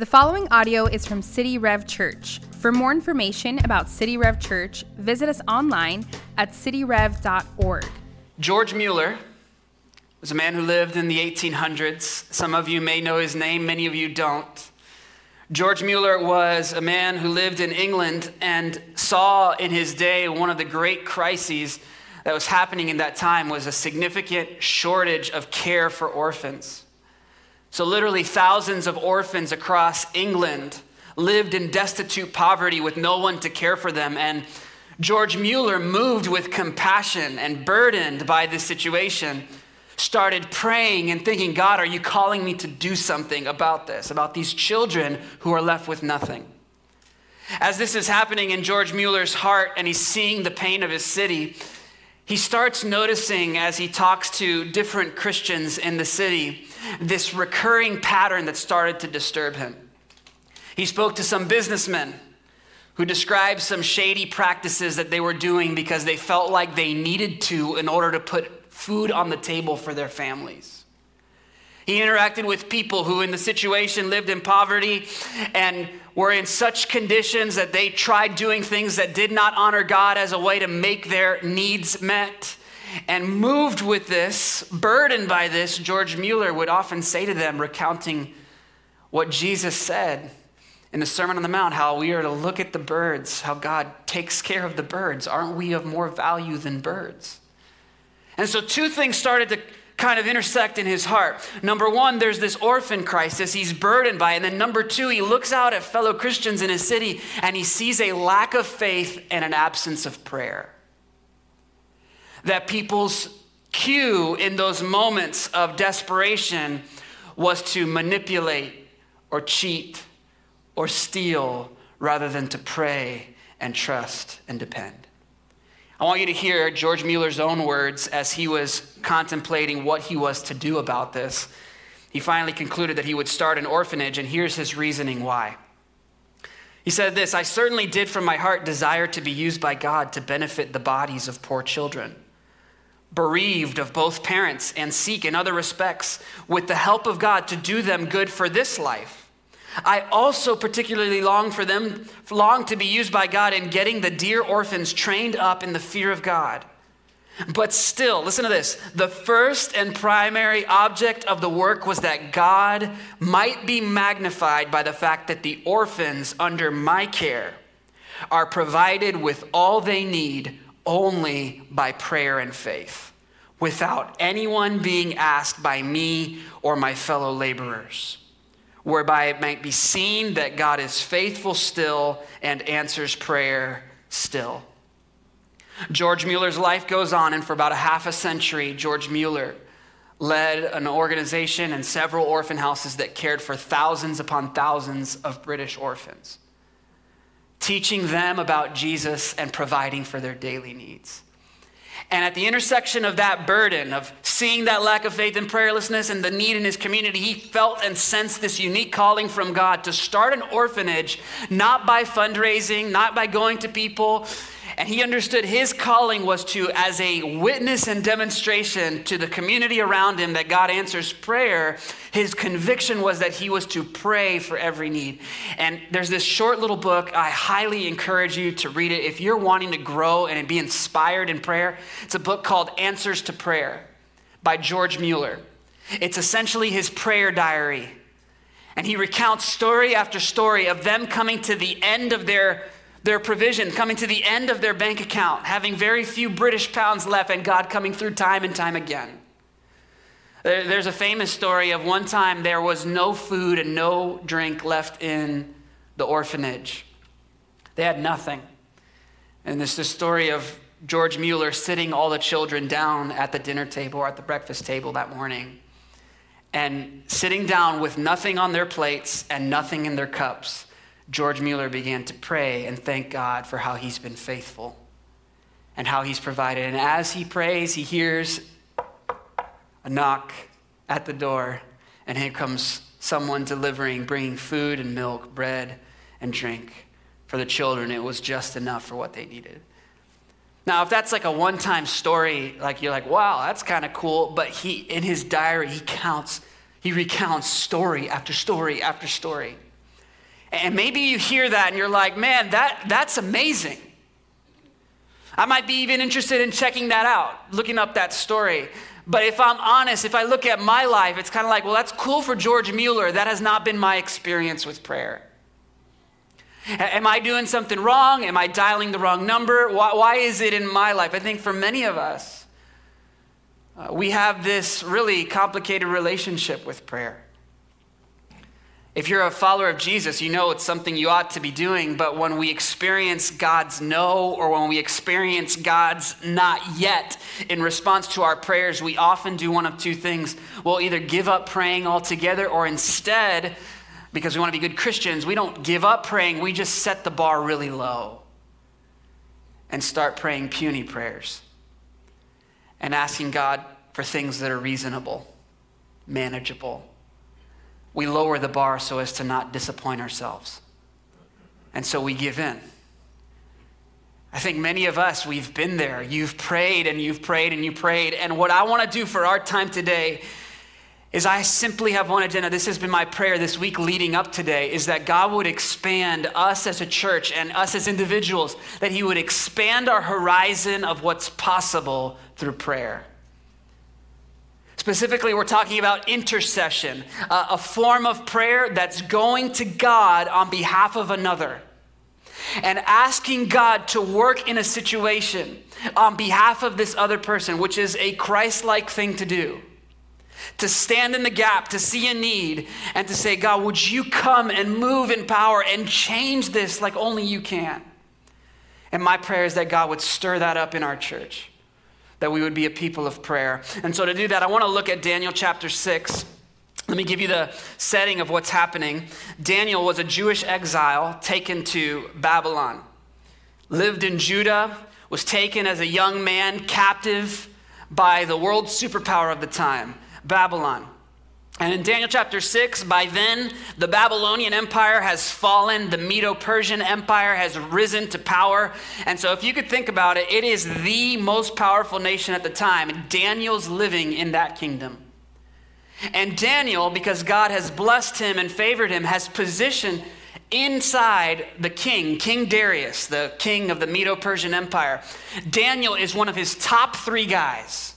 The following audio is from City Rev Church. For more information about City Rev Church, visit us online at cityrev.org. George Mueller was a man who lived in the 1800s. Some of you may know his name, many of you don't. George Mueller was a man who lived in England and saw in his day one of the great crises that was happening in that time was a significant shortage of care for orphans. So, literally, thousands of orphans across England lived in destitute poverty with no one to care for them. And George Mueller, moved with compassion and burdened by this situation, started praying and thinking, God, are you calling me to do something about this, about these children who are left with nothing? As this is happening in George Mueller's heart and he's seeing the pain of his city, he starts noticing as he talks to different Christians in the city this recurring pattern that started to disturb him. He spoke to some businessmen who described some shady practices that they were doing because they felt like they needed to in order to put food on the table for their families. He interacted with people who, in the situation, lived in poverty and were in such conditions that they tried doing things that did not honor God as a way to make their needs met. And moved with this, burdened by this, George Mueller would often say to them, recounting what Jesus said in the Sermon on the Mount, how we are to look at the birds, how God takes care of the birds. Aren't we of more value than birds? And so, two things started to kind of intersect in his heart. Number one, there's this orphan crisis he's burdened by. And then number two, he looks out at fellow Christians in his city and he sees a lack of faith and an absence of prayer that people's cue in those moments of desperation was to manipulate or cheat or steal rather than to pray and trust and depend. I want you to hear George Mueller's own words as he was contemplating what he was to do about this. He finally concluded that he would start an orphanage, and here's his reasoning why. He said this I certainly did from my heart desire to be used by God to benefit the bodies of poor children bereaved of both parents and seek in other respects, with the help of God, to do them good for this life. I also particularly long for them, long to be used by God in getting the dear orphans trained up in the fear of God. But still, listen to this the first and primary object of the work was that God might be magnified by the fact that the orphans under my care are provided with all they need only by prayer and faith, without anyone being asked by me or my fellow laborers, whereby it might be seen that God is faithful still and answers prayer still. George Mueller's life goes on, and for about a half a century, George Mueller led an organization and several orphan houses that cared for thousands upon thousands of British orphans teaching them about Jesus and providing for their daily needs. And at the intersection of that burden of seeing that lack of faith and prayerlessness and the need in his community, he felt and sensed this unique calling from God to start an orphanage, not by fundraising, not by going to people, and he understood his calling was to, as a witness and demonstration to the community around him that God answers prayer, his conviction was that he was to pray for every need. And there's this short little book. I highly encourage you to read it if you're wanting to grow and be inspired in prayer. It's a book called Answers to Prayer by George Mueller. It's essentially his prayer diary. And he recounts story after story of them coming to the end of their their provision, coming to the end of their bank account, having very few British pounds left, and God coming through time and time again. There's a famous story of one time there was no food and no drink left in the orphanage. They had nothing. And there's the story of George Mueller sitting all the children down at the dinner table or at the breakfast table that morning and sitting down with nothing on their plates and nothing in their cups George Mueller began to pray and thank God for how he's been faithful and how he's provided. And as he prays, he hears a knock at the door, and here comes someone delivering, bringing food and milk, bread and drink for the children. It was just enough for what they needed. Now, if that's like a one time story, like you're like, wow, that's kind of cool, but he, in his diary, he counts, he recounts story after story after story And maybe you hear that and you're like, man, that, that's amazing. I might be even interested in checking that out, looking up that story. But if I'm honest, if I look at my life, it's kind of like, well, that's cool for George Mueller. That has not been my experience with prayer. Am I doing something wrong? Am I dialing the wrong number? Why, why is it in my life? I think for many of us, uh, we have this really complicated relationship with prayer. If you're a follower of Jesus, you know it's something you ought to be doing, but when we experience God's no or when we experience God's not yet in response to our prayers, we often do one of two things. We'll either give up praying altogether or instead, because we want to be good Christians, we don't give up praying, we just set the bar really low and start praying puny prayers and asking God for things that are reasonable, manageable we lower the bar so as to not disappoint ourselves. And so we give in. I think many of us, we've been there. You've prayed and you've prayed and you prayed. And what I want to do for our time today is I simply have one agenda. This has been my prayer this week leading up today is that God would expand us as a church and us as individuals, that He would expand our horizon of what's possible through prayer. Specifically, we're talking about intercession, uh, a form of prayer that's going to God on behalf of another and asking God to work in a situation on behalf of this other person, which is a Christ like thing to do. To stand in the gap, to see a need, and to say, God, would you come and move in power and change this like only you can? And my prayer is that God would stir that up in our church that we would be a people of prayer. And so to do that, I want to look at Daniel chapter 6. Let me give you the setting of what's happening. Daniel was a Jewish exile taken to Babylon, lived in Judah, was taken as a young man captive by the world superpower of the time, Babylon. And in Daniel chapter 6, by then, the Babylonian Empire has fallen, the Medo Persian Empire has risen to power. And so, if you could think about it, it is the most powerful nation at the time. Daniel's living in that kingdom. And Daniel, because God has blessed him and favored him, has positioned inside the king, King Darius, the king of the Medo Persian Empire. Daniel is one of his top three guys.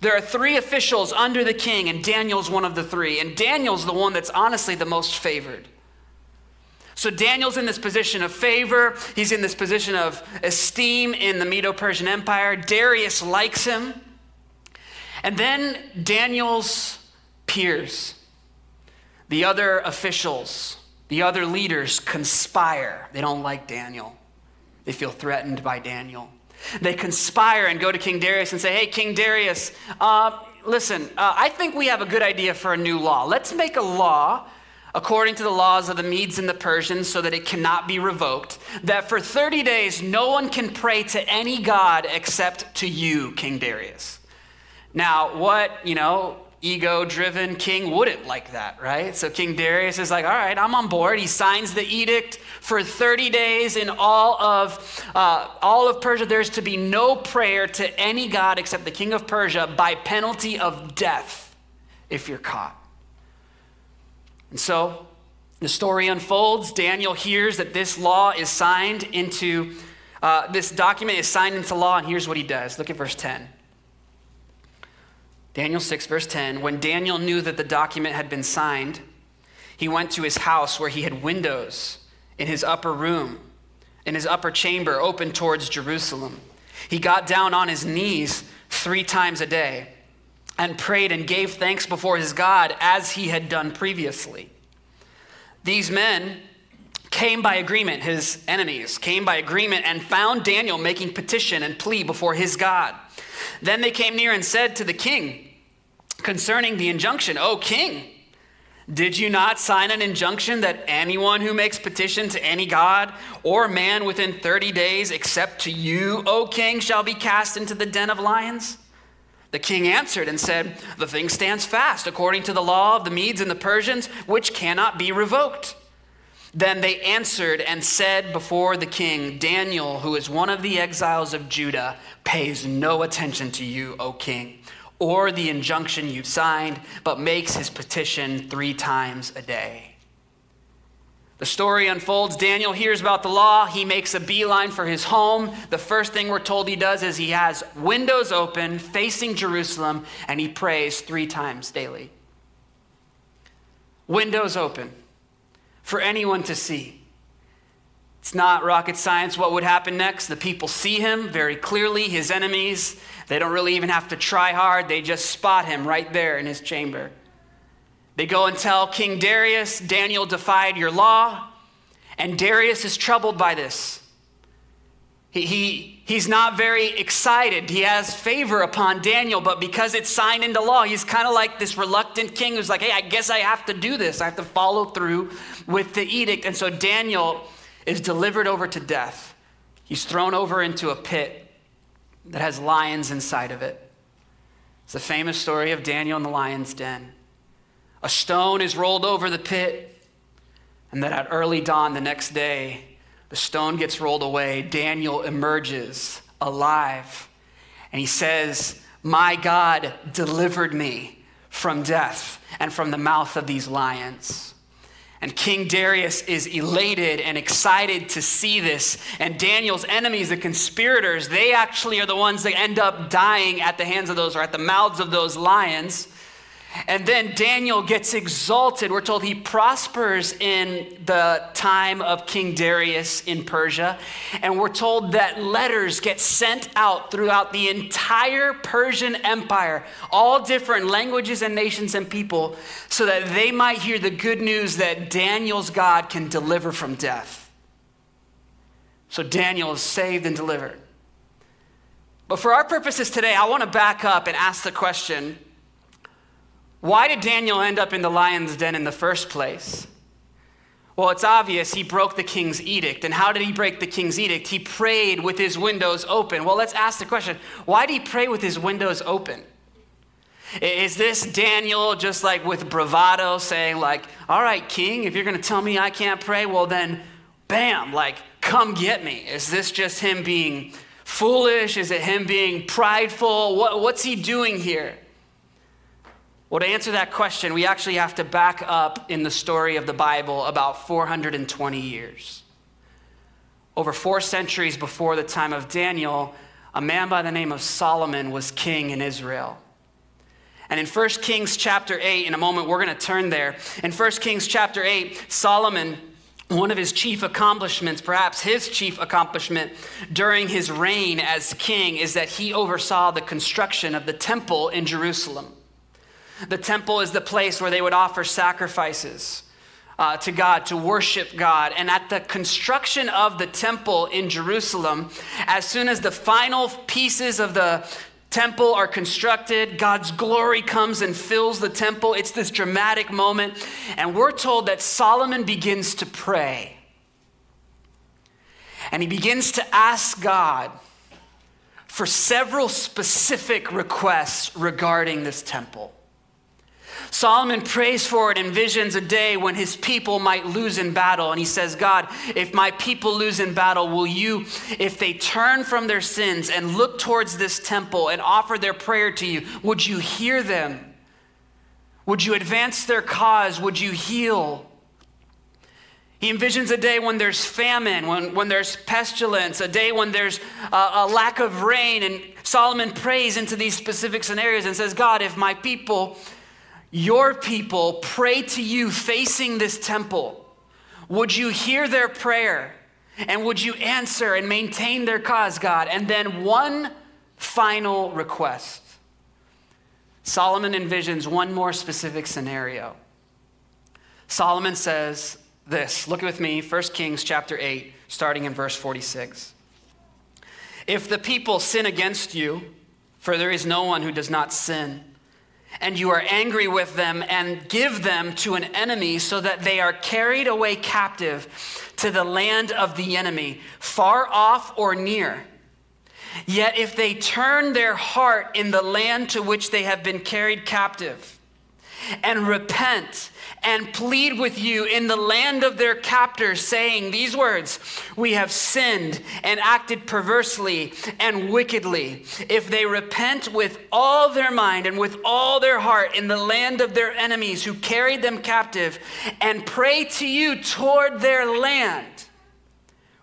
There are three officials under the king, and Daniel's one of the three. And Daniel's the one that's honestly the most favored. So Daniel's in this position of favor. He's in this position of esteem in the Medo Persian Empire. Darius likes him. And then Daniel's peers, the other officials, the other leaders conspire. They don't like Daniel, they feel threatened by Daniel. They conspire and go to King Darius and say, Hey, King Darius, uh, listen, uh, I think we have a good idea for a new law. Let's make a law according to the laws of the Medes and the Persians so that it cannot be revoked, that for 30 days no one can pray to any God except to you, King Darius. Now, what, you know, ego driven king wouldn't like that, right? So King Darius is like, all right, I'm on board. He signs the edict for 30 days in all of, uh, all of Persia. There's to be no prayer to any god except the king of Persia by penalty of death if you're caught. And so the story unfolds. Daniel hears that this law is signed into, uh, this document is signed into law, and here's what he does. Look at verse 10. Daniel 6, verse 10 When Daniel knew that the document had been signed, he went to his house where he had windows in his upper room, in his upper chamber open towards Jerusalem. He got down on his knees three times a day and prayed and gave thanks before his God as he had done previously. These men came by agreement, his enemies came by agreement and found Daniel making petition and plea before his God. Then they came near and said to the king, concerning the injunction, O king, did you not sign an injunction that anyone who makes petition to any god or man within 30 days, except to you, O king, shall be cast into the den of lions? The king answered and said, The thing stands fast according to the law of the Medes and the Persians, which cannot be revoked. Then they answered and said before the king, Daniel, who is one of the exiles of Judah, pays no attention to you, O king or the injunction you've signed, but makes his petition three times a day. The story unfolds. Daniel hears about the law. He makes a beeline for his home. The first thing we're told he does is he has windows open facing Jerusalem and he prays three times daily. Windows open for anyone to see. It's not rocket science what would happen next. The people see him very clearly, his enemies. They don't really even have to try hard, they just spot him right there in his chamber. They go and tell King Darius, Daniel defied your law, and Darius is troubled by this. He, he, he's not very excited. He has favor upon Daniel, but because it's signed into law, he's kind of like this reluctant king who's like, hey, I guess I have to do this. I have to follow through with the edict. And so Daniel is delivered over to death. He's thrown over into a pit that has lions inside of it. It's the famous story of Daniel in the lion's den. A stone is rolled over the pit, and then at early dawn the next day, the stone gets rolled away. Daniel emerges alive, and he says, My God delivered me from death and from the mouth of these lions. And King Darius is elated and excited to see this. And Daniel's enemies, the conspirators, they actually are the ones that end up dying at the hands of those or at the mouths of those lions. And then Daniel gets exalted. We're told he prospers in the time of King Darius in Persia. And we're told that letters get sent out throughout the entire Persian Empire, all different languages and nations and people, so that they might hear the good news that Daniel's God can deliver from death. So Daniel is saved and delivered. But for our purposes today, I want to back up and ask the question why did Daniel end up in the lion's den in the first place? Well, it's obvious he broke the king's edict. And how did he break the king's edict? He prayed with his windows open. Well, let's ask the question why did he pray with his windows open? Is this Daniel just like with bravado saying, like, all right, king, if you're going to tell me I can't pray, well, then bam, like, come get me? Is this just him being foolish? Is it him being prideful? What, what's he doing here? Well, to answer that question, we actually have to back up in the story of the Bible about 420 years. Over four centuries before the time of Daniel, a man by the name of Solomon was king in Israel. And in 1 Kings chapter 8, in a moment we're going to turn there. In 1 Kings chapter 8, Solomon, one of his chief accomplishments, perhaps his chief accomplishment during his reign as king, is that he oversaw the construction of the temple in Jerusalem. The temple is the place where they would offer sacrifices uh, to God, to worship God. And at the construction of the temple in Jerusalem, as soon as the final pieces of the temple are constructed, God's glory comes and fills the temple. It's this dramatic moment. And we're told that Solomon begins to pray. And he begins to ask God for several specific requests regarding this temple. Solomon prays for it and visions a day when his people might lose in battle. And he says, God, if my people lose in battle, will you, if they turn from their sins and look towards this temple and offer their prayer to you, would you hear them? Would you advance their cause? Would you heal? He envisions a day when there's famine, when, when there's pestilence, a day when there's a, a lack of rain. And Solomon prays into these specific scenarios and says, God, if my people your people pray to you facing this temple, would you hear their prayer? And would you answer and maintain their cause, God? And then one final request. Solomon envisions one more specific scenario. Solomon says this. Look with me, 1 Kings chapter 8, starting in verse 46. If the people sin against you, for there is no one who does not sin, and you are angry with them and give them to an enemy so that they are carried away captive to the land of the enemy, far off or near. Yet if they turn their heart in the land to which they have been carried captive, and repent and plead with you in the land of their captors, saying these words We have sinned and acted perversely and wickedly. If they repent with all their mind and with all their heart in the land of their enemies who carried them captive, and pray to you toward their land,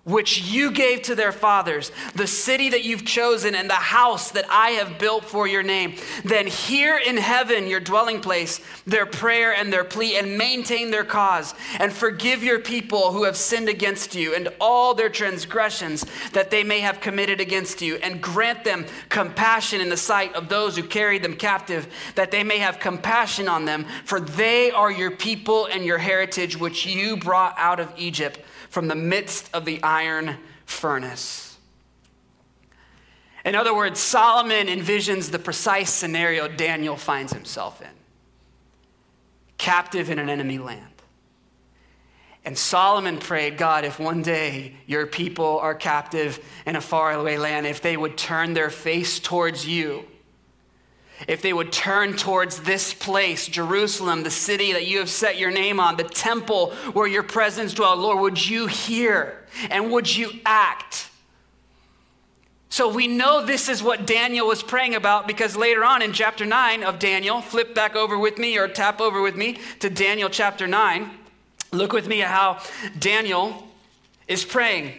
which you gave to their fathers, the city that you've chosen, and the house that I have built for your name. Then hear in heaven, your dwelling place, their prayer and their plea, and maintain their cause, and forgive your people who have sinned against you, and all their transgressions that they may have committed against you, and grant them compassion in the sight of those who carried them captive, that they may have compassion on them, for they are your people and your heritage, which you brought out of Egypt from the midst of the iron furnace. In other words, Solomon envisions the precise scenario Daniel finds himself in captive in an enemy land. And Solomon prayed, God, if one day your people are captive in a faraway land, if they would turn their face towards you, if they would turn towards this place, Jerusalem, the city that you have set your name on, the temple where your presence dwells, Lord, would you hear and would you act? So we know this is what Daniel was praying about because later on in chapter 9 of Daniel, flip back over with me or tap over with me to Daniel chapter 9. Look with me at how Daniel is praying.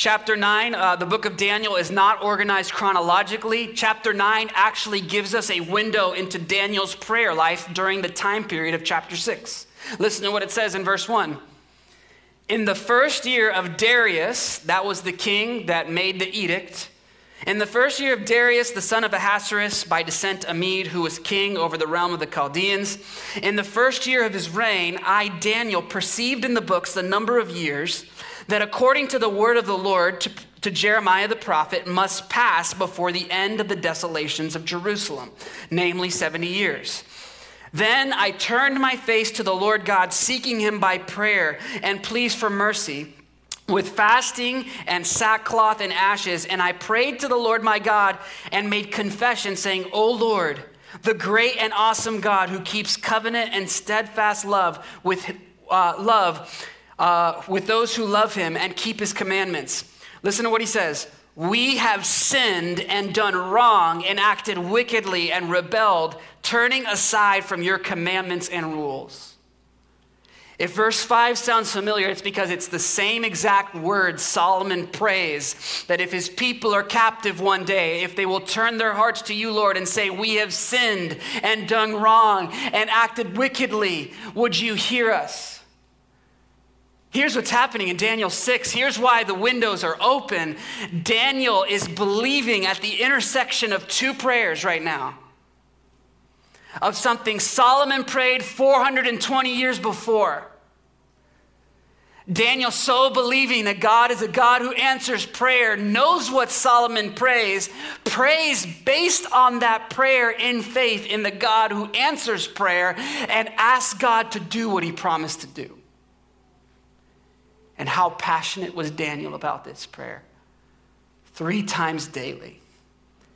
Chapter 9, uh, the book of Daniel is not organized chronologically. Chapter 9 actually gives us a window into Daniel's prayer life during the time period of chapter 6. Listen to what it says in verse 1. In the first year of Darius, that was the king that made the edict, in the first year of Darius, the son of Ahasuerus, by descent a who was king over the realm of the Chaldeans, in the first year of his reign, I, Daniel, perceived in the books the number of years that according to the word of the Lord to, to, Jeremiah the prophet must pass before the end of the desolations of Jerusalem, namely 70 years. Then I turned my face to the Lord God, seeking him by prayer and pleas for mercy with fasting and sackcloth and ashes. And I prayed to the Lord my God and made confession, saying, O Lord, the great and awesome God who keeps covenant and steadfast love with uh, love uh, with those who love him and keep his commandments. Listen to what he says. We have sinned and done wrong and acted wickedly and rebelled, turning aside from your commandments and rules. If verse 5 sounds familiar, it's because it's the same exact words Solomon prays that if his people are captive one day, if they will turn their hearts to you, Lord, and say, We have sinned and done wrong and acted wickedly, would you hear us? Here's what's happening in Daniel 6. Here's why the windows are open. Daniel is believing at the intersection of two prayers right now of something Solomon prayed 420 years before. Daniel, so believing that God is a God who answers prayer, knows what Solomon prays, prays based on that prayer in faith in the God who answers prayer, and asks God to do what he promised to do. And how passionate was Daniel about this prayer? Three times daily,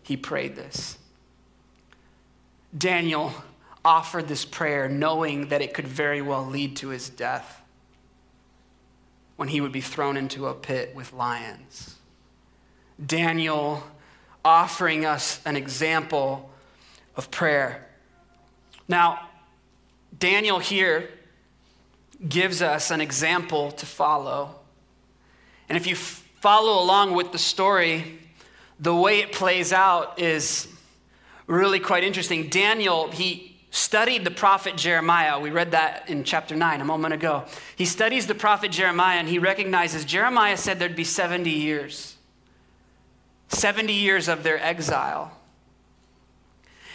he prayed this. Daniel offered this prayer knowing that it could very well lead to his death when he would be thrown into a pit with lions. Daniel offering us an example of prayer. Now, Daniel here gives us an example to follow. And if you follow along with the story, the way it plays out is really quite interesting. Daniel, he studied the prophet Jeremiah. We read that in chapter 9 a moment ago. He studies the prophet Jeremiah and he recognizes Jeremiah said there'd be 70 years. 70 years of their exile.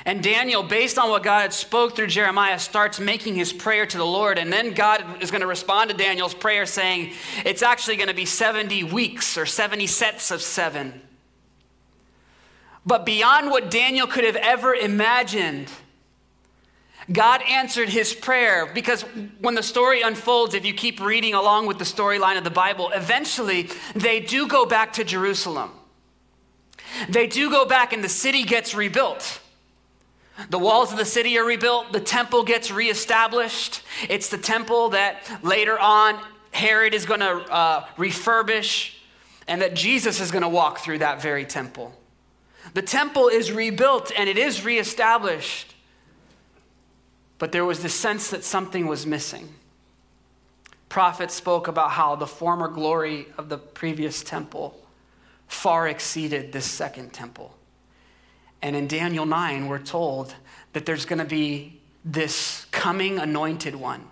And Daniel, based on what God had spoke through Jeremiah, starts making his prayer to the Lord. And then God is going to respond to Daniel's prayer saying, it's actually going to be 70 weeks or 70 sets of seven. But beyond what Daniel could have ever imagined, God answered his prayer because when the story unfolds, if you keep reading along with the storyline of the Bible, eventually they do go back to Jerusalem. They do go back and the city gets rebuilt. The walls of the city are rebuilt, the temple gets reestablished. It's the temple that later on Herod is going to uh, refurbish, and that Jesus is going to walk through that very temple. The temple is rebuilt and it is reestablished. But there was this sense that something was missing. Prophets spoke about how the former glory of the previous temple far exceeded this second temple. And in Daniel 9, we're told that there's going to be this coming anointed one.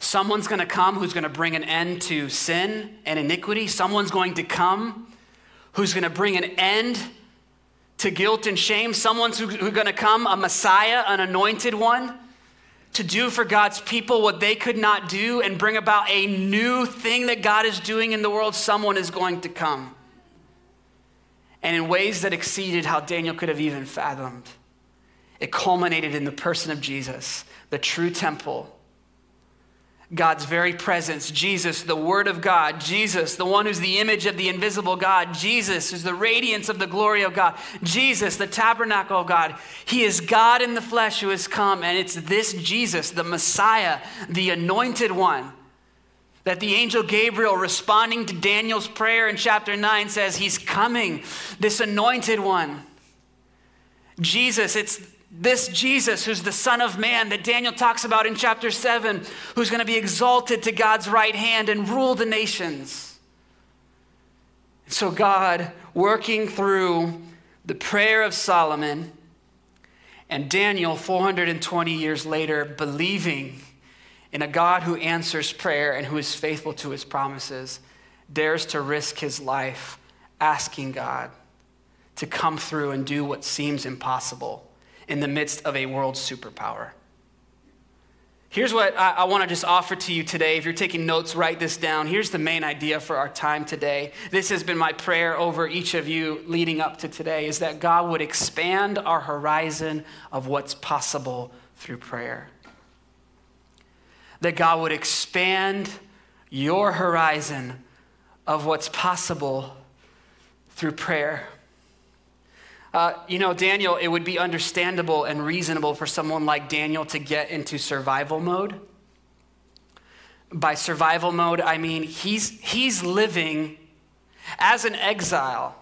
Someone's going to come who's going to bring an end to sin and iniquity. Someone's going to come who's going to bring an end to guilt and shame. Someone's who's going to come, a Messiah, an anointed one, to do for God's people what they could not do and bring about a new thing that God is doing in the world. Someone is going to come and in ways that exceeded how Daniel could have even fathomed. It culminated in the person of Jesus, the true temple. God's very presence, Jesus, the Word of God, Jesus, the one who's the image of the invisible God, Jesus, who's the radiance of the glory of God, Jesus, the tabernacle of God. He is God in the flesh who has come, and it's this Jesus, the Messiah, the anointed one that the angel Gabriel, responding to Daniel's prayer in chapter 9, says, He's coming, this anointed one. Jesus, it's this Jesus, who's the Son of Man that Daniel talks about in chapter 7, who's going to be exalted to God's right hand and rule the nations. So, God, working through the prayer of Solomon and Daniel, 420 years later, believing in a God who answers prayer and who is faithful to his promises, dares to risk his life asking God to come through and do what seems impossible in the midst of a world superpower. Here's what I, I want to just offer to you today. If you're taking notes, write this down. Here's the main idea for our time today. This has been my prayer over each of you leading up to today is that God would expand our horizon of what's possible through prayer that God would expand your horizon of what's possible through prayer. Uh, you know, Daniel, it would be understandable and reasonable for someone like Daniel to get into survival mode. By survival mode, I mean he's, he's living as an exile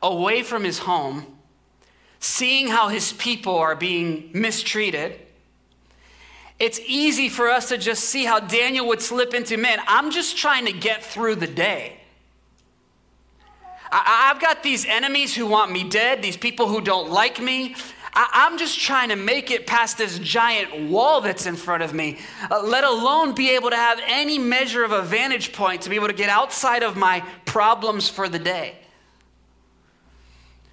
away from his home, seeing how his people are being mistreated it's easy for us to just see how Daniel would slip into, man, I'm just trying to get through the day. I, have got these enemies who want me dead, these people who don't like me. I, am just trying to make it past this giant wall that's in front of me, uh, let alone be able to have any measure of a vantage point to be able to get outside of my problems for the day.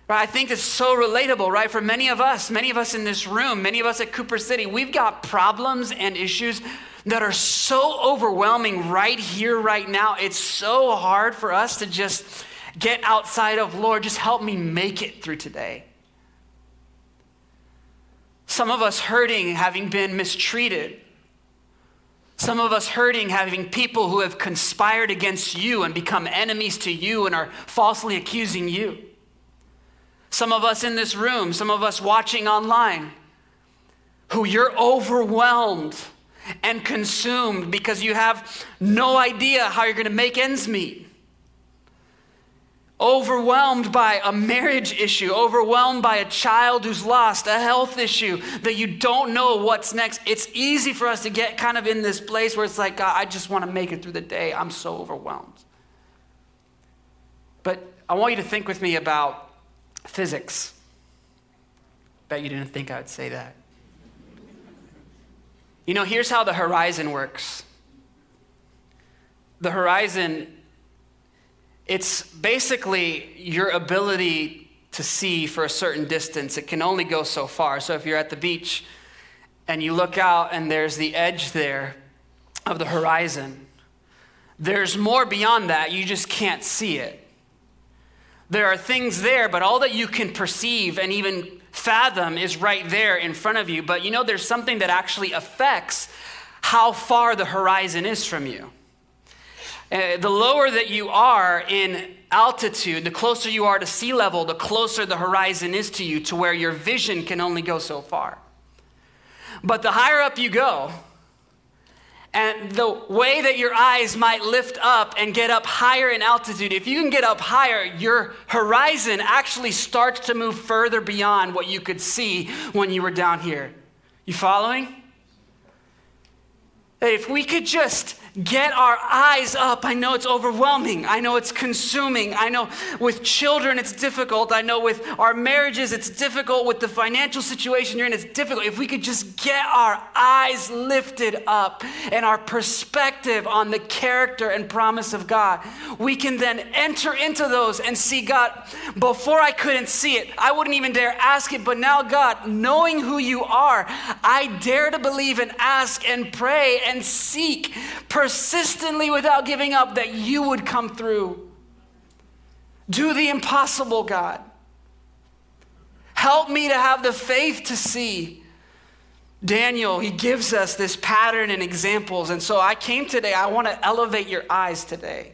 Right? I think it's so relatable, right? For many of us, many of us in this room, many of us at Cooper City, we've got problems and issues that are so overwhelming right here, right now. It's so hard for us to just get outside of, Lord, just help me make it through today. Some of us hurting, having been mistreated. Some of us hurting, having people who have conspired against you and become enemies to you and are falsely accusing you. Some of us in this room, some of us watching online, who you're overwhelmed and consumed because you have no idea how you're going to make ends meet. Overwhelmed by a marriage issue, overwhelmed by a child who's lost, a health issue that you don't know what's next. It's easy for us to get kind of in this place where it's like, God, I just want to make it through the day. I'm so overwhelmed. But I want you to think with me about Physics. Bet you didn't think I would say that. You know, here's how the horizon works the horizon, it's basically your ability to see for a certain distance. It can only go so far. So if you're at the beach and you look out and there's the edge there of the horizon, there's more beyond that. You just can't see it. There are things there, but all that you can perceive and even fathom is right there in front of you. But you know, there's something that actually affects how far the horizon is from you. Uh, the lower that you are in altitude, the closer you are to sea level, the closer the horizon is to you, to where your vision can only go so far. But the higher up you go, and the way that your eyes might lift up and get up higher in altitude, if you can get up higher, your horizon actually starts to move further beyond what you could see when you were down here. You following? If we could just get our eyes up. I know it's overwhelming. I know it's consuming. I know with children it's difficult. I know with our marriages it's difficult. With the financial situation you're in, it's difficult. If we could just get our eyes lifted up and our perspective on the character and promise of God, we can then enter into those and see God. Before I couldn't see it, I wouldn't even dare ask it. But now, God, knowing who you are, I dare to believe and ask and pray and seek persistently without giving up that you would come through. Do the impossible, God. Help me to have the faith to see. Daniel, he gives us this pattern and examples. And so I came today, I want to elevate your eyes today.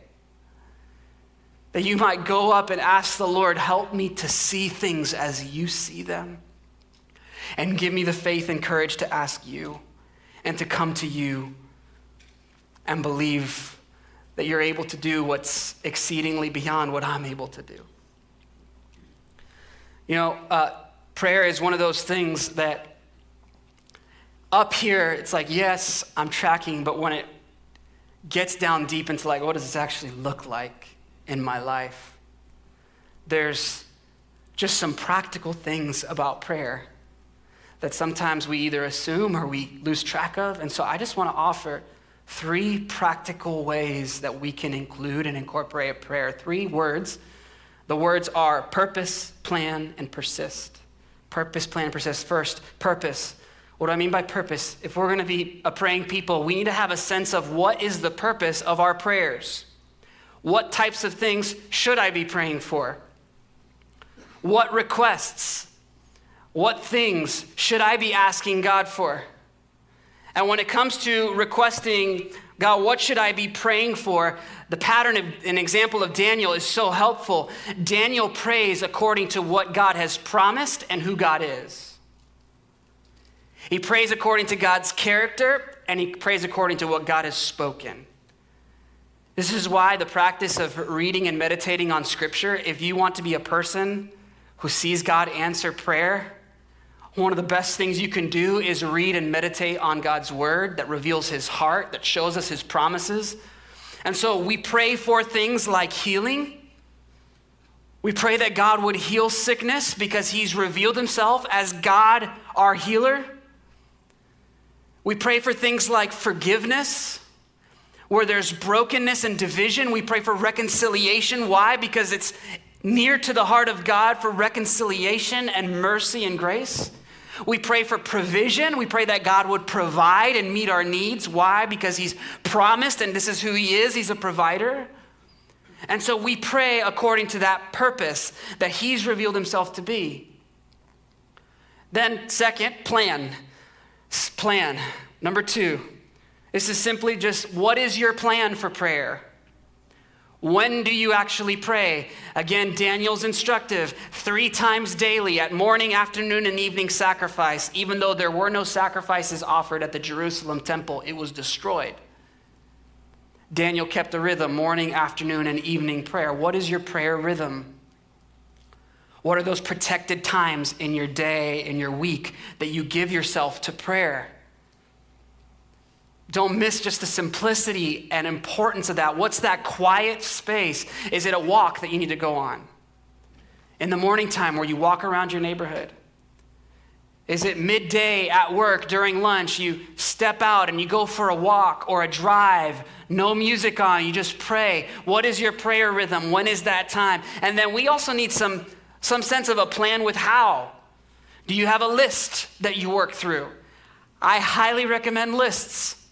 That you might go up and ask the Lord, help me to see things as you see them. And give me the faith and courage to ask you and to come to you and believe that you're able to do what's exceedingly beyond what I'm able to do. You know, uh, prayer is one of those things that up here, it's like, yes, I'm tracking, but when it gets down deep into like, what does this actually look like in my life? There's just some practical things about prayer that sometimes we either assume or we lose track of. And so I just want to offer three practical ways that we can include and incorporate prayer. Three words. The words are purpose, plan, and persist. Purpose, plan, persist. First, purpose. What do I mean by purpose? If we're going to be a praying people, we need to have a sense of what is the purpose of our prayers. What types of things should I be praying for? What requests? What things should I be asking God for? And when it comes to requesting, God, what should I be praying for? The pattern of an example of Daniel is so helpful. Daniel prays according to what God has promised and who God is. He prays according to God's character and he prays according to what God has spoken. This is why the practice of reading and meditating on Scripture, if you want to be a person who sees God answer prayer, one of the best things you can do is read and meditate on God's word that reveals his heart, that shows us his promises. And so we pray for things like healing. We pray that God would heal sickness because he's revealed himself as God, our healer. We pray for things like forgiveness. Where there's brokenness and division, we pray for reconciliation. Why? Because it's near to the heart of God for reconciliation and mercy and grace. We pray for provision. We pray that God would provide and meet our needs. Why? Because He's promised, and this is who He is. He's a provider. And so we pray according to that purpose that He's revealed Himself to be. Then, second, plan. Plan. Number two, this is simply just what is your plan for prayer? When do you actually pray? Again, Daniel's instructive three times daily at morning, afternoon, and evening sacrifice. Even though there were no sacrifices offered at the Jerusalem temple, it was destroyed. Daniel kept the rhythm morning, afternoon, and evening prayer. What is your prayer rhythm? What are those protected times in your day, in your week, that you give yourself to prayer? Don't miss just the simplicity and importance of that. What's that quiet space? Is it a walk that you need to go on? In the morning time where you walk around your neighborhood? Is it midday at work during lunch? You step out and you go for a walk or a drive, no music on, you just pray. What is your prayer rhythm? When is that time? And then we also need some, some sense of a plan with how. Do you have a list that you work through? I highly recommend lists.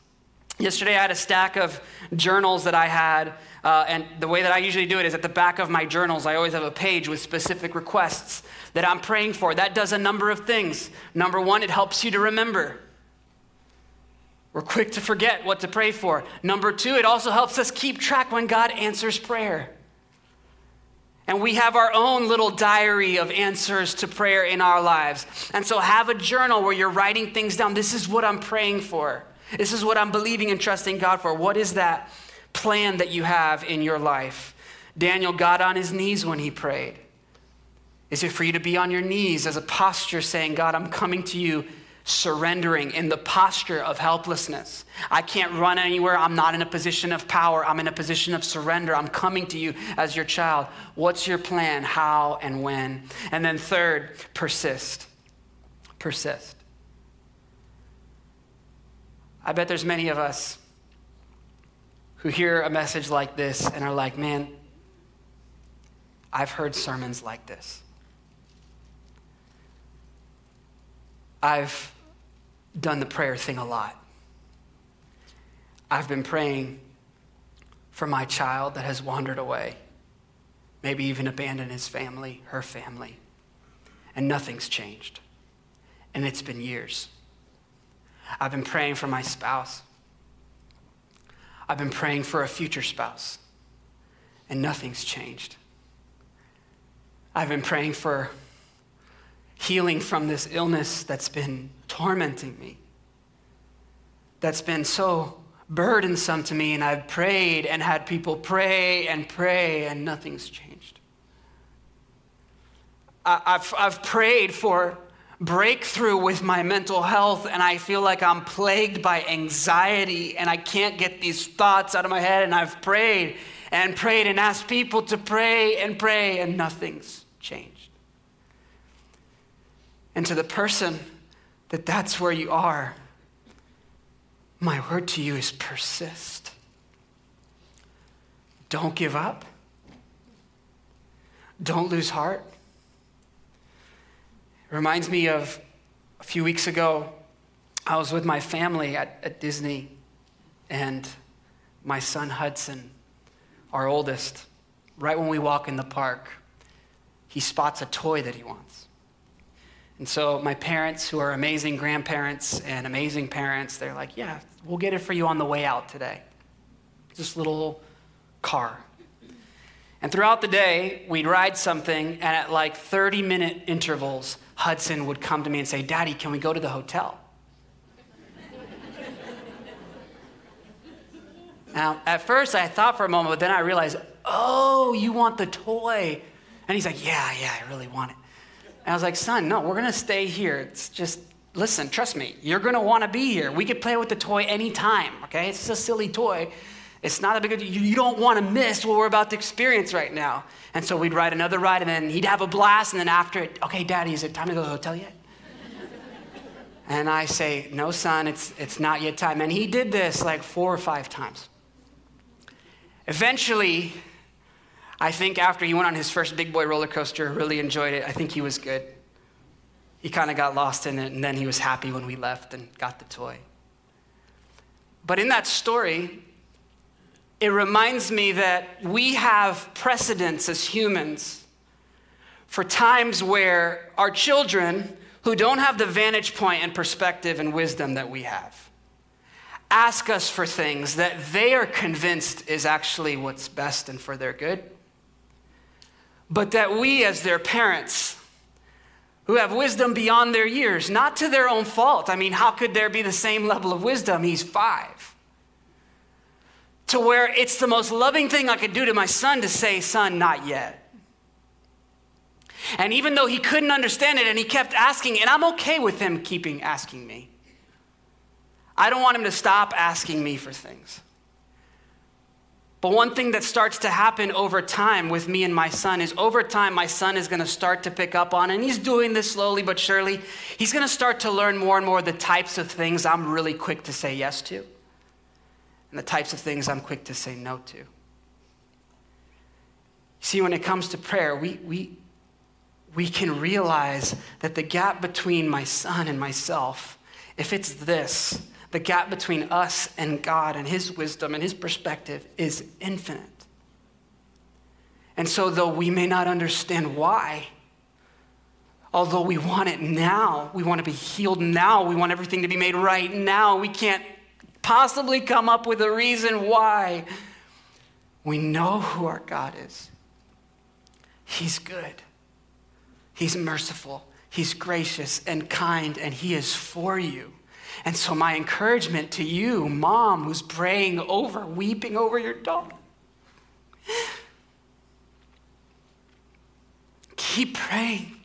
Yesterday, I had a stack of journals that I had, uh, and the way that I usually do it is at the back of my journals, I always have a page with specific requests that I'm praying for. That does a number of things. Number one, it helps you to remember. We're quick to forget what to pray for. Number two, it also helps us keep track when God answers prayer. And we have our own little diary of answers to prayer in our lives. And so have a journal where you're writing things down. This is what I'm praying for. This is what I'm believing and trusting God for. What is that plan that you have in your life? Daniel got on his knees when he prayed. Is it for you to be on your knees as a posture saying, God, I'm coming to you surrendering in the posture of helplessness. I can't run anywhere. I'm not in a position of power. I'm in a position of surrender. I'm coming to you as your child. What's your plan? How and when? And then, third, persist. Persist. I bet there's many of us who hear a message like this and are like, man, I've heard sermons like this. I've done the prayer thing a lot. I've been praying for my child that has wandered away, maybe even abandoned his family, her family, and nothing's changed. And it's been years. I've been praying for my spouse. I've been praying for a future spouse, and nothing's changed. I've been praying for healing from this illness that's been tormenting me, that's been so burdensome to me, and I've prayed and had people pray and pray, and nothing's changed. I've, I've prayed for breakthrough with my mental health, and I feel like I'm plagued by anxiety, and I can't get these thoughts out of my head, and I've prayed and prayed and asked people to pray and pray, and nothing's changed. And to the person that that's where you are, my word to you is persist. Don't give up. Don't lose heart. Reminds me of a few weeks ago, I was with my family at, at Disney, and my son Hudson, our oldest, right when we walk in the park, he spots a toy that he wants. And so my parents, who are amazing grandparents and amazing parents, they're like, yeah, we'll get it for you on the way out today. This little car. And throughout the day, we'd ride something, and at like 30 minute intervals, Hudson would come to me and say, Daddy, can we go to the hotel? now, at first, I thought for a moment, but then I realized, oh, you want the toy. And he's like, Yeah, yeah, I really want it. And I was like, son, no, we're going to stay here. It's just, listen, trust me, you're going to want to be here. We could play with the toy anytime, okay? It's just a silly toy. It's not a big deal. You don't want to miss what we're about to experience right now. And so we'd ride another ride, and then he'd have a blast, and then after it, okay, daddy, is it time to go to the hotel yet? and I say, no, son, it's, it's not yet time. And he did this like four or five times. Eventually, I think after he went on his first big boy roller coaster, really enjoyed it, I think he was good. He kind of got lost in it, and then he was happy when we left and got the toy. But in that story, it reminds me that we have precedents as humans for times where our children, who don't have the vantage point and perspective and wisdom that we have, ask us for things that they are convinced is actually what's best and for their good but that we, as their parents, who have wisdom beyond their years, not to their own fault. I mean, how could there be the same level of wisdom? He's five. To where it's the most loving thing I could do to my son to say, Son, not yet. And even though he couldn't understand it and he kept asking, and I'm okay with him keeping asking me, I don't want him to stop asking me for things. But one thing that starts to happen over time with me and my son is over time, my son is going to start to pick up on, and he's doing this slowly but surely. He's going to start to learn more and more the types of things I'm really quick to say yes to, and the types of things I'm quick to say no to. See, when it comes to prayer, we, we, we can realize that the gap between my son and myself, if it's this, the gap between us and God and His wisdom and His perspective is infinite. And so, though we may not understand why, although we want it now, we want to be healed now, we want everything to be made right now, we can't possibly come up with a reason why. We know who our God is. He's good, He's merciful, He's gracious and kind, and He is for you. And so, my encouragement to you, mom, who's praying over, weeping over your daughter, keep praying.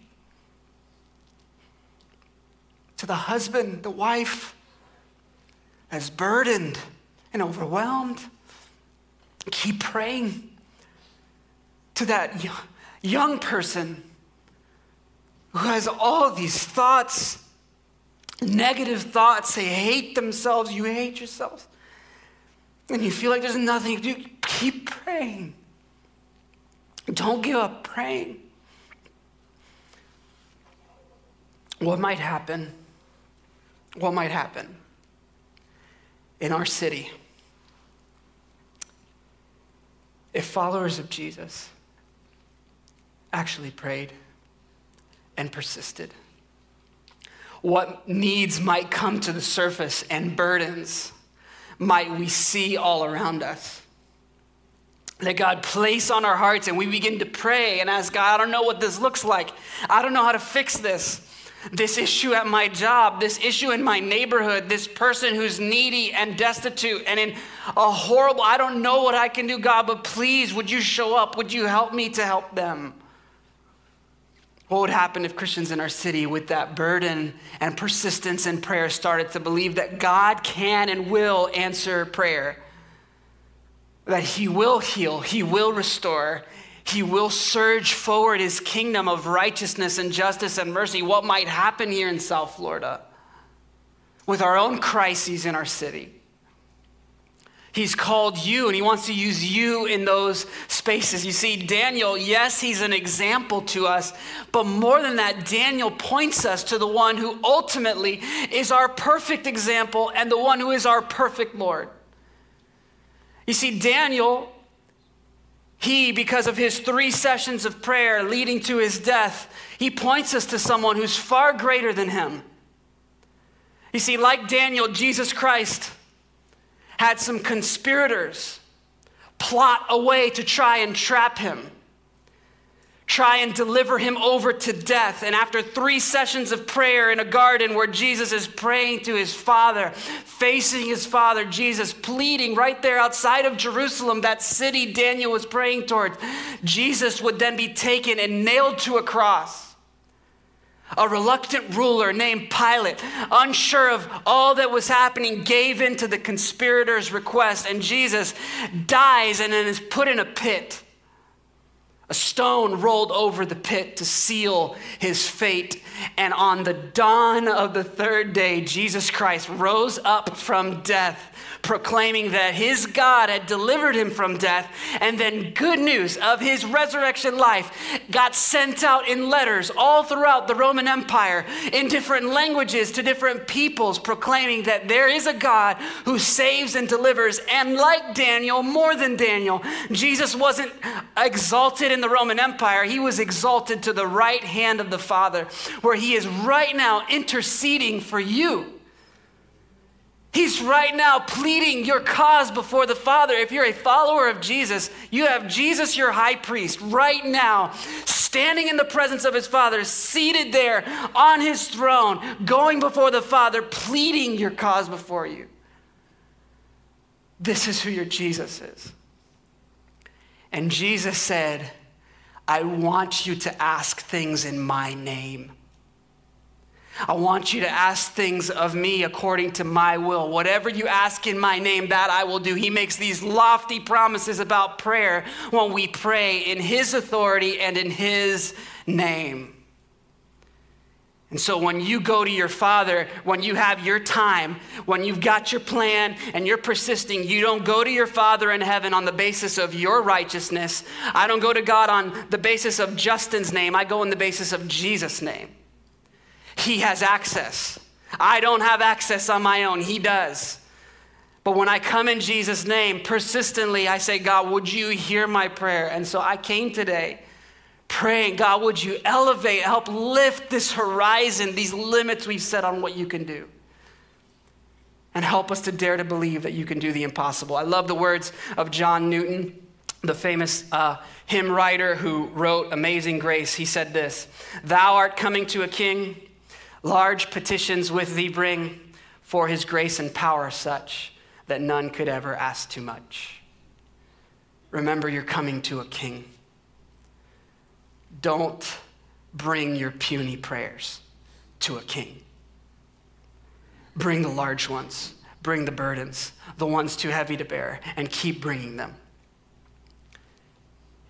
To the husband, the wife, as burdened and overwhelmed, keep praying. To that young person who has all these thoughts, negative thoughts, they hate themselves, you hate yourselves, and you feel like there's nothing to do, keep praying. Don't give up praying. What might happen? What might happen in our city if followers of Jesus actually prayed and persisted? What needs might come to the surface and burdens might we see all around us? That God place on our hearts and we begin to pray and ask God, I don't know what this looks like. I don't know how to fix this this issue at my job, this issue in my neighborhood, this person who's needy and destitute and in a horrible, I don't know what I can do, God, but please, would you show up? Would you help me to help them? What would happen if Christians in our city, with that burden and persistence in prayer, started to believe that God can and will answer prayer? That He will heal, He will restore, he will surge forward his kingdom of righteousness and justice and mercy. What might happen here in South Florida with our own crises in our city? He's called you and he wants to use you in those spaces. You see, Daniel, yes, he's an example to us, but more than that, Daniel points us to the one who ultimately is our perfect example and the one who is our perfect Lord. You see, Daniel he, because of his three sessions of prayer leading to his death, he points us to someone who's far greater than him. You see, like Daniel, Jesus Christ had some conspirators plot a way to try and trap him try and deliver him over to death. And after three sessions of prayer in a garden where Jesus is praying to his Father, facing his Father, Jesus pleading right there outside of Jerusalem, that city Daniel was praying towards, Jesus would then be taken and nailed to a cross. A reluctant ruler named Pilate, unsure of all that was happening, gave in to the conspirators' request, and Jesus dies and then is put in a pit. A stone rolled over the pit to seal his fate. And on the dawn of the third day, Jesus Christ rose up from death proclaiming that his God had delivered him from death, and then good news of his resurrection life got sent out in letters all throughout the Roman Empire in different languages to different peoples, proclaiming that there is a God who saves and delivers. And like Daniel, more than Daniel, Jesus wasn't exalted in the Roman Empire, he was exalted to the right hand of the Father, where he is right now interceding for you. He's right now pleading your cause before the Father. If you're a follower of Jesus, you have Jesus, your high priest, right now, standing in the presence of his Father, seated there on his throne, going before the Father, pleading your cause before you. This is who your Jesus is. And Jesus said, I want you to ask things in my name. I want you to ask things of me according to my will. Whatever you ask in my name, that I will do. He makes these lofty promises about prayer when we pray in His authority and in His name. And so, when you go to your Father, when you have your time, when you've got your plan and you're persisting, you don't go to your Father in heaven on the basis of your righteousness. I don't go to God on the basis of Justin's name, I go on the basis of Jesus' name. He has access. I don't have access on my own, He does. But when I come in Jesus' name, persistently, I say, God, would you hear my prayer? And so I came today praying, God, would you elevate, help lift this horizon, these limits we've set on what you can do? And help us to dare to believe that you can do the impossible. I love the words of John Newton, the famous uh, hymn writer who wrote Amazing Grace. He said this Thou art coming to a king, large petitions with thee bring, for his grace and power such that none could ever ask too much. Remember, you're coming to a king. Don't bring your puny prayers to a king. Bring the large ones, bring the burdens, the ones too heavy to bear, and keep bringing them.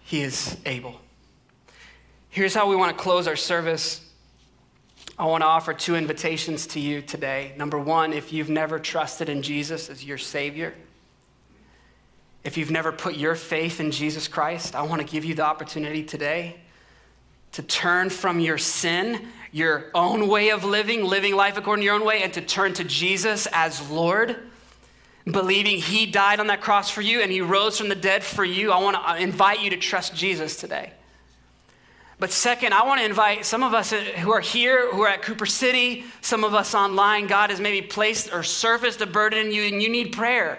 He is able. Here's how we want to close our service. I want to offer two invitations to you today. Number one, if you've never trusted in Jesus as your Savior, if you've never put your faith in Jesus Christ, I want to give you the opportunity today to turn from your sin, your own way of living, living life according to your own way, and to turn to Jesus as Lord, believing He died on that cross for you and He rose from the dead for you. I want to invite you to trust Jesus today. But second, I want to invite some of us who are here, who are at Cooper City, some of us online. God has maybe placed or surfaced a burden in you and you need prayer.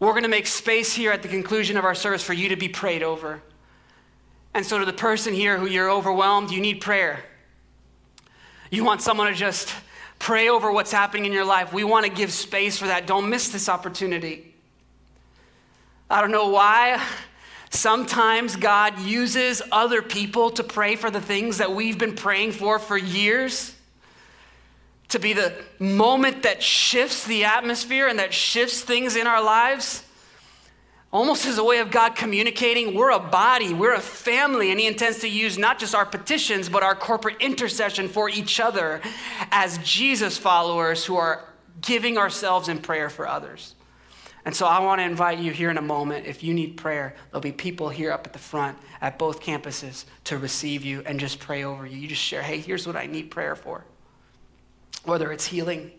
We're going to make space here at the conclusion of our service for you to be prayed over. And so, to the person here who you're overwhelmed, you need prayer. You want someone to just pray over what's happening in your life. We want to give space for that. Don't miss this opportunity. I don't know why. Sometimes God uses other people to pray for the things that we've been praying for for years. To be the moment that shifts the atmosphere and that shifts things in our lives almost as a way of God communicating we're a body, we're a family, and He intends to use not just our petitions, but our corporate intercession for each other as Jesus followers who are giving ourselves in prayer for others. And so I want to invite you here in a moment. If you need prayer, there'll be people here up at the front at both campuses to receive you and just pray over you. You just share, hey, here's what I need prayer for. Whether it's healing,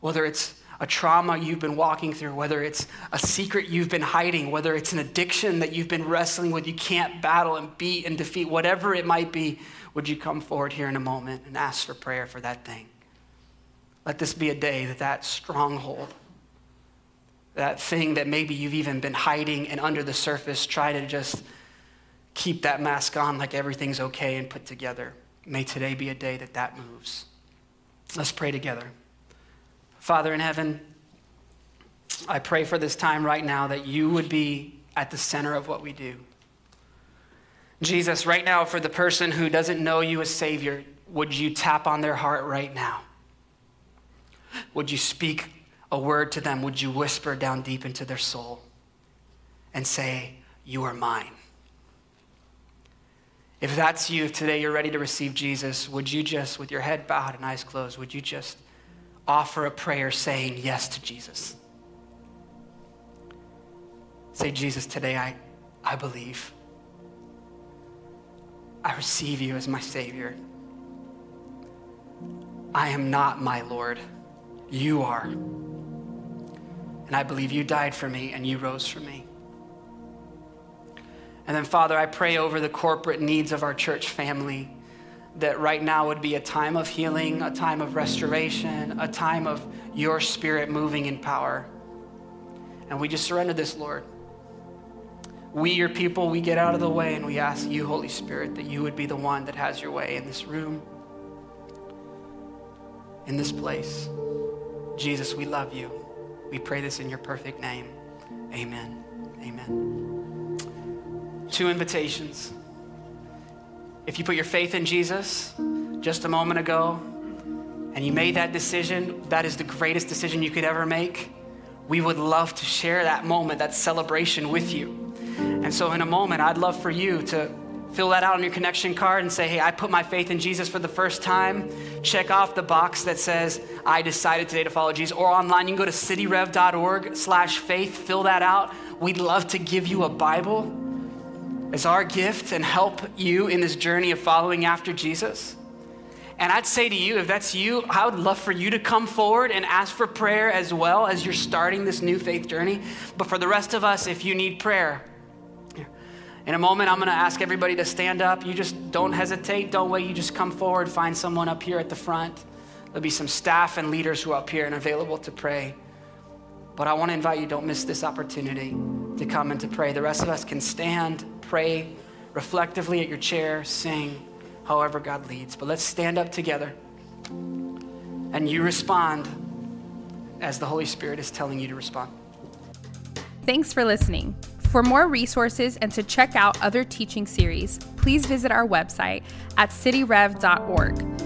whether it's a trauma you've been walking through, whether it's a secret you've been hiding, whether it's an addiction that you've been wrestling with, you can't battle and beat and defeat, whatever it might be, would you come forward here in a moment and ask for prayer for that thing? Let this be a day that that stronghold, that thing that maybe you've even been hiding and under the surface, try to just keep that mask on like everything's okay and put together. May today be a day that that moves. Let's pray together. Father in heaven, I pray for this time right now that you would be at the center of what we do. Jesus, right now, for the person who doesn't know you as Savior, would you tap on their heart right now? Would you speak a word to them? Would you whisper down deep into their soul and say, You are mine? If that's you, if today you're ready to receive Jesus, would you just, with your head bowed and eyes closed, would you just offer a prayer saying yes to Jesus. Say, Jesus, today I, I believe. I receive you as my Savior. I am not my Lord. You are. And I believe you died for me and you rose for me. And then, Father, I pray over the corporate needs of our church family that right now would be a time of healing, a time of restoration, a time of your spirit moving in power. And we just surrender this, Lord. We, your people, we get out of the way and we ask you, Holy Spirit, that you would be the one that has your way in this room, in this place. Jesus, we love you. We pray this in your perfect name. Amen. Amen. Two invitations. If you put your faith in Jesus just a moment ago and you made that decision, that is the greatest decision you could ever make. We would love to share that moment, that celebration with you. And so, in a moment, I'd love for you to fill that out on your connection card and say, Hey, I put my faith in Jesus for the first time. Check off the box that says, I decided today to follow Jesus. Or online, you can go to cityrev.org slash faith, fill that out. We'd love to give you a Bible as our gift and help you in this journey of following after Jesus. And I'd say to you, if that's you, I would love for you to come forward and ask for prayer as well as you're starting this new faith journey. But for the rest of us, if you need prayer, in a moment, I'm going to ask everybody to stand up. You just don't hesitate, don't wait. You just come forward, find someone up here at the front. There'll be some staff and leaders who are up here and available to pray. But I want to invite you, don't miss this opportunity to come and to pray. The rest of us can stand, pray reflectively at your chair, sing, however God leads. But let's stand up together and you respond as the Holy Spirit is telling you to respond. Thanks for listening. For more resources and to check out other teaching series, please visit our website at cityrev.org.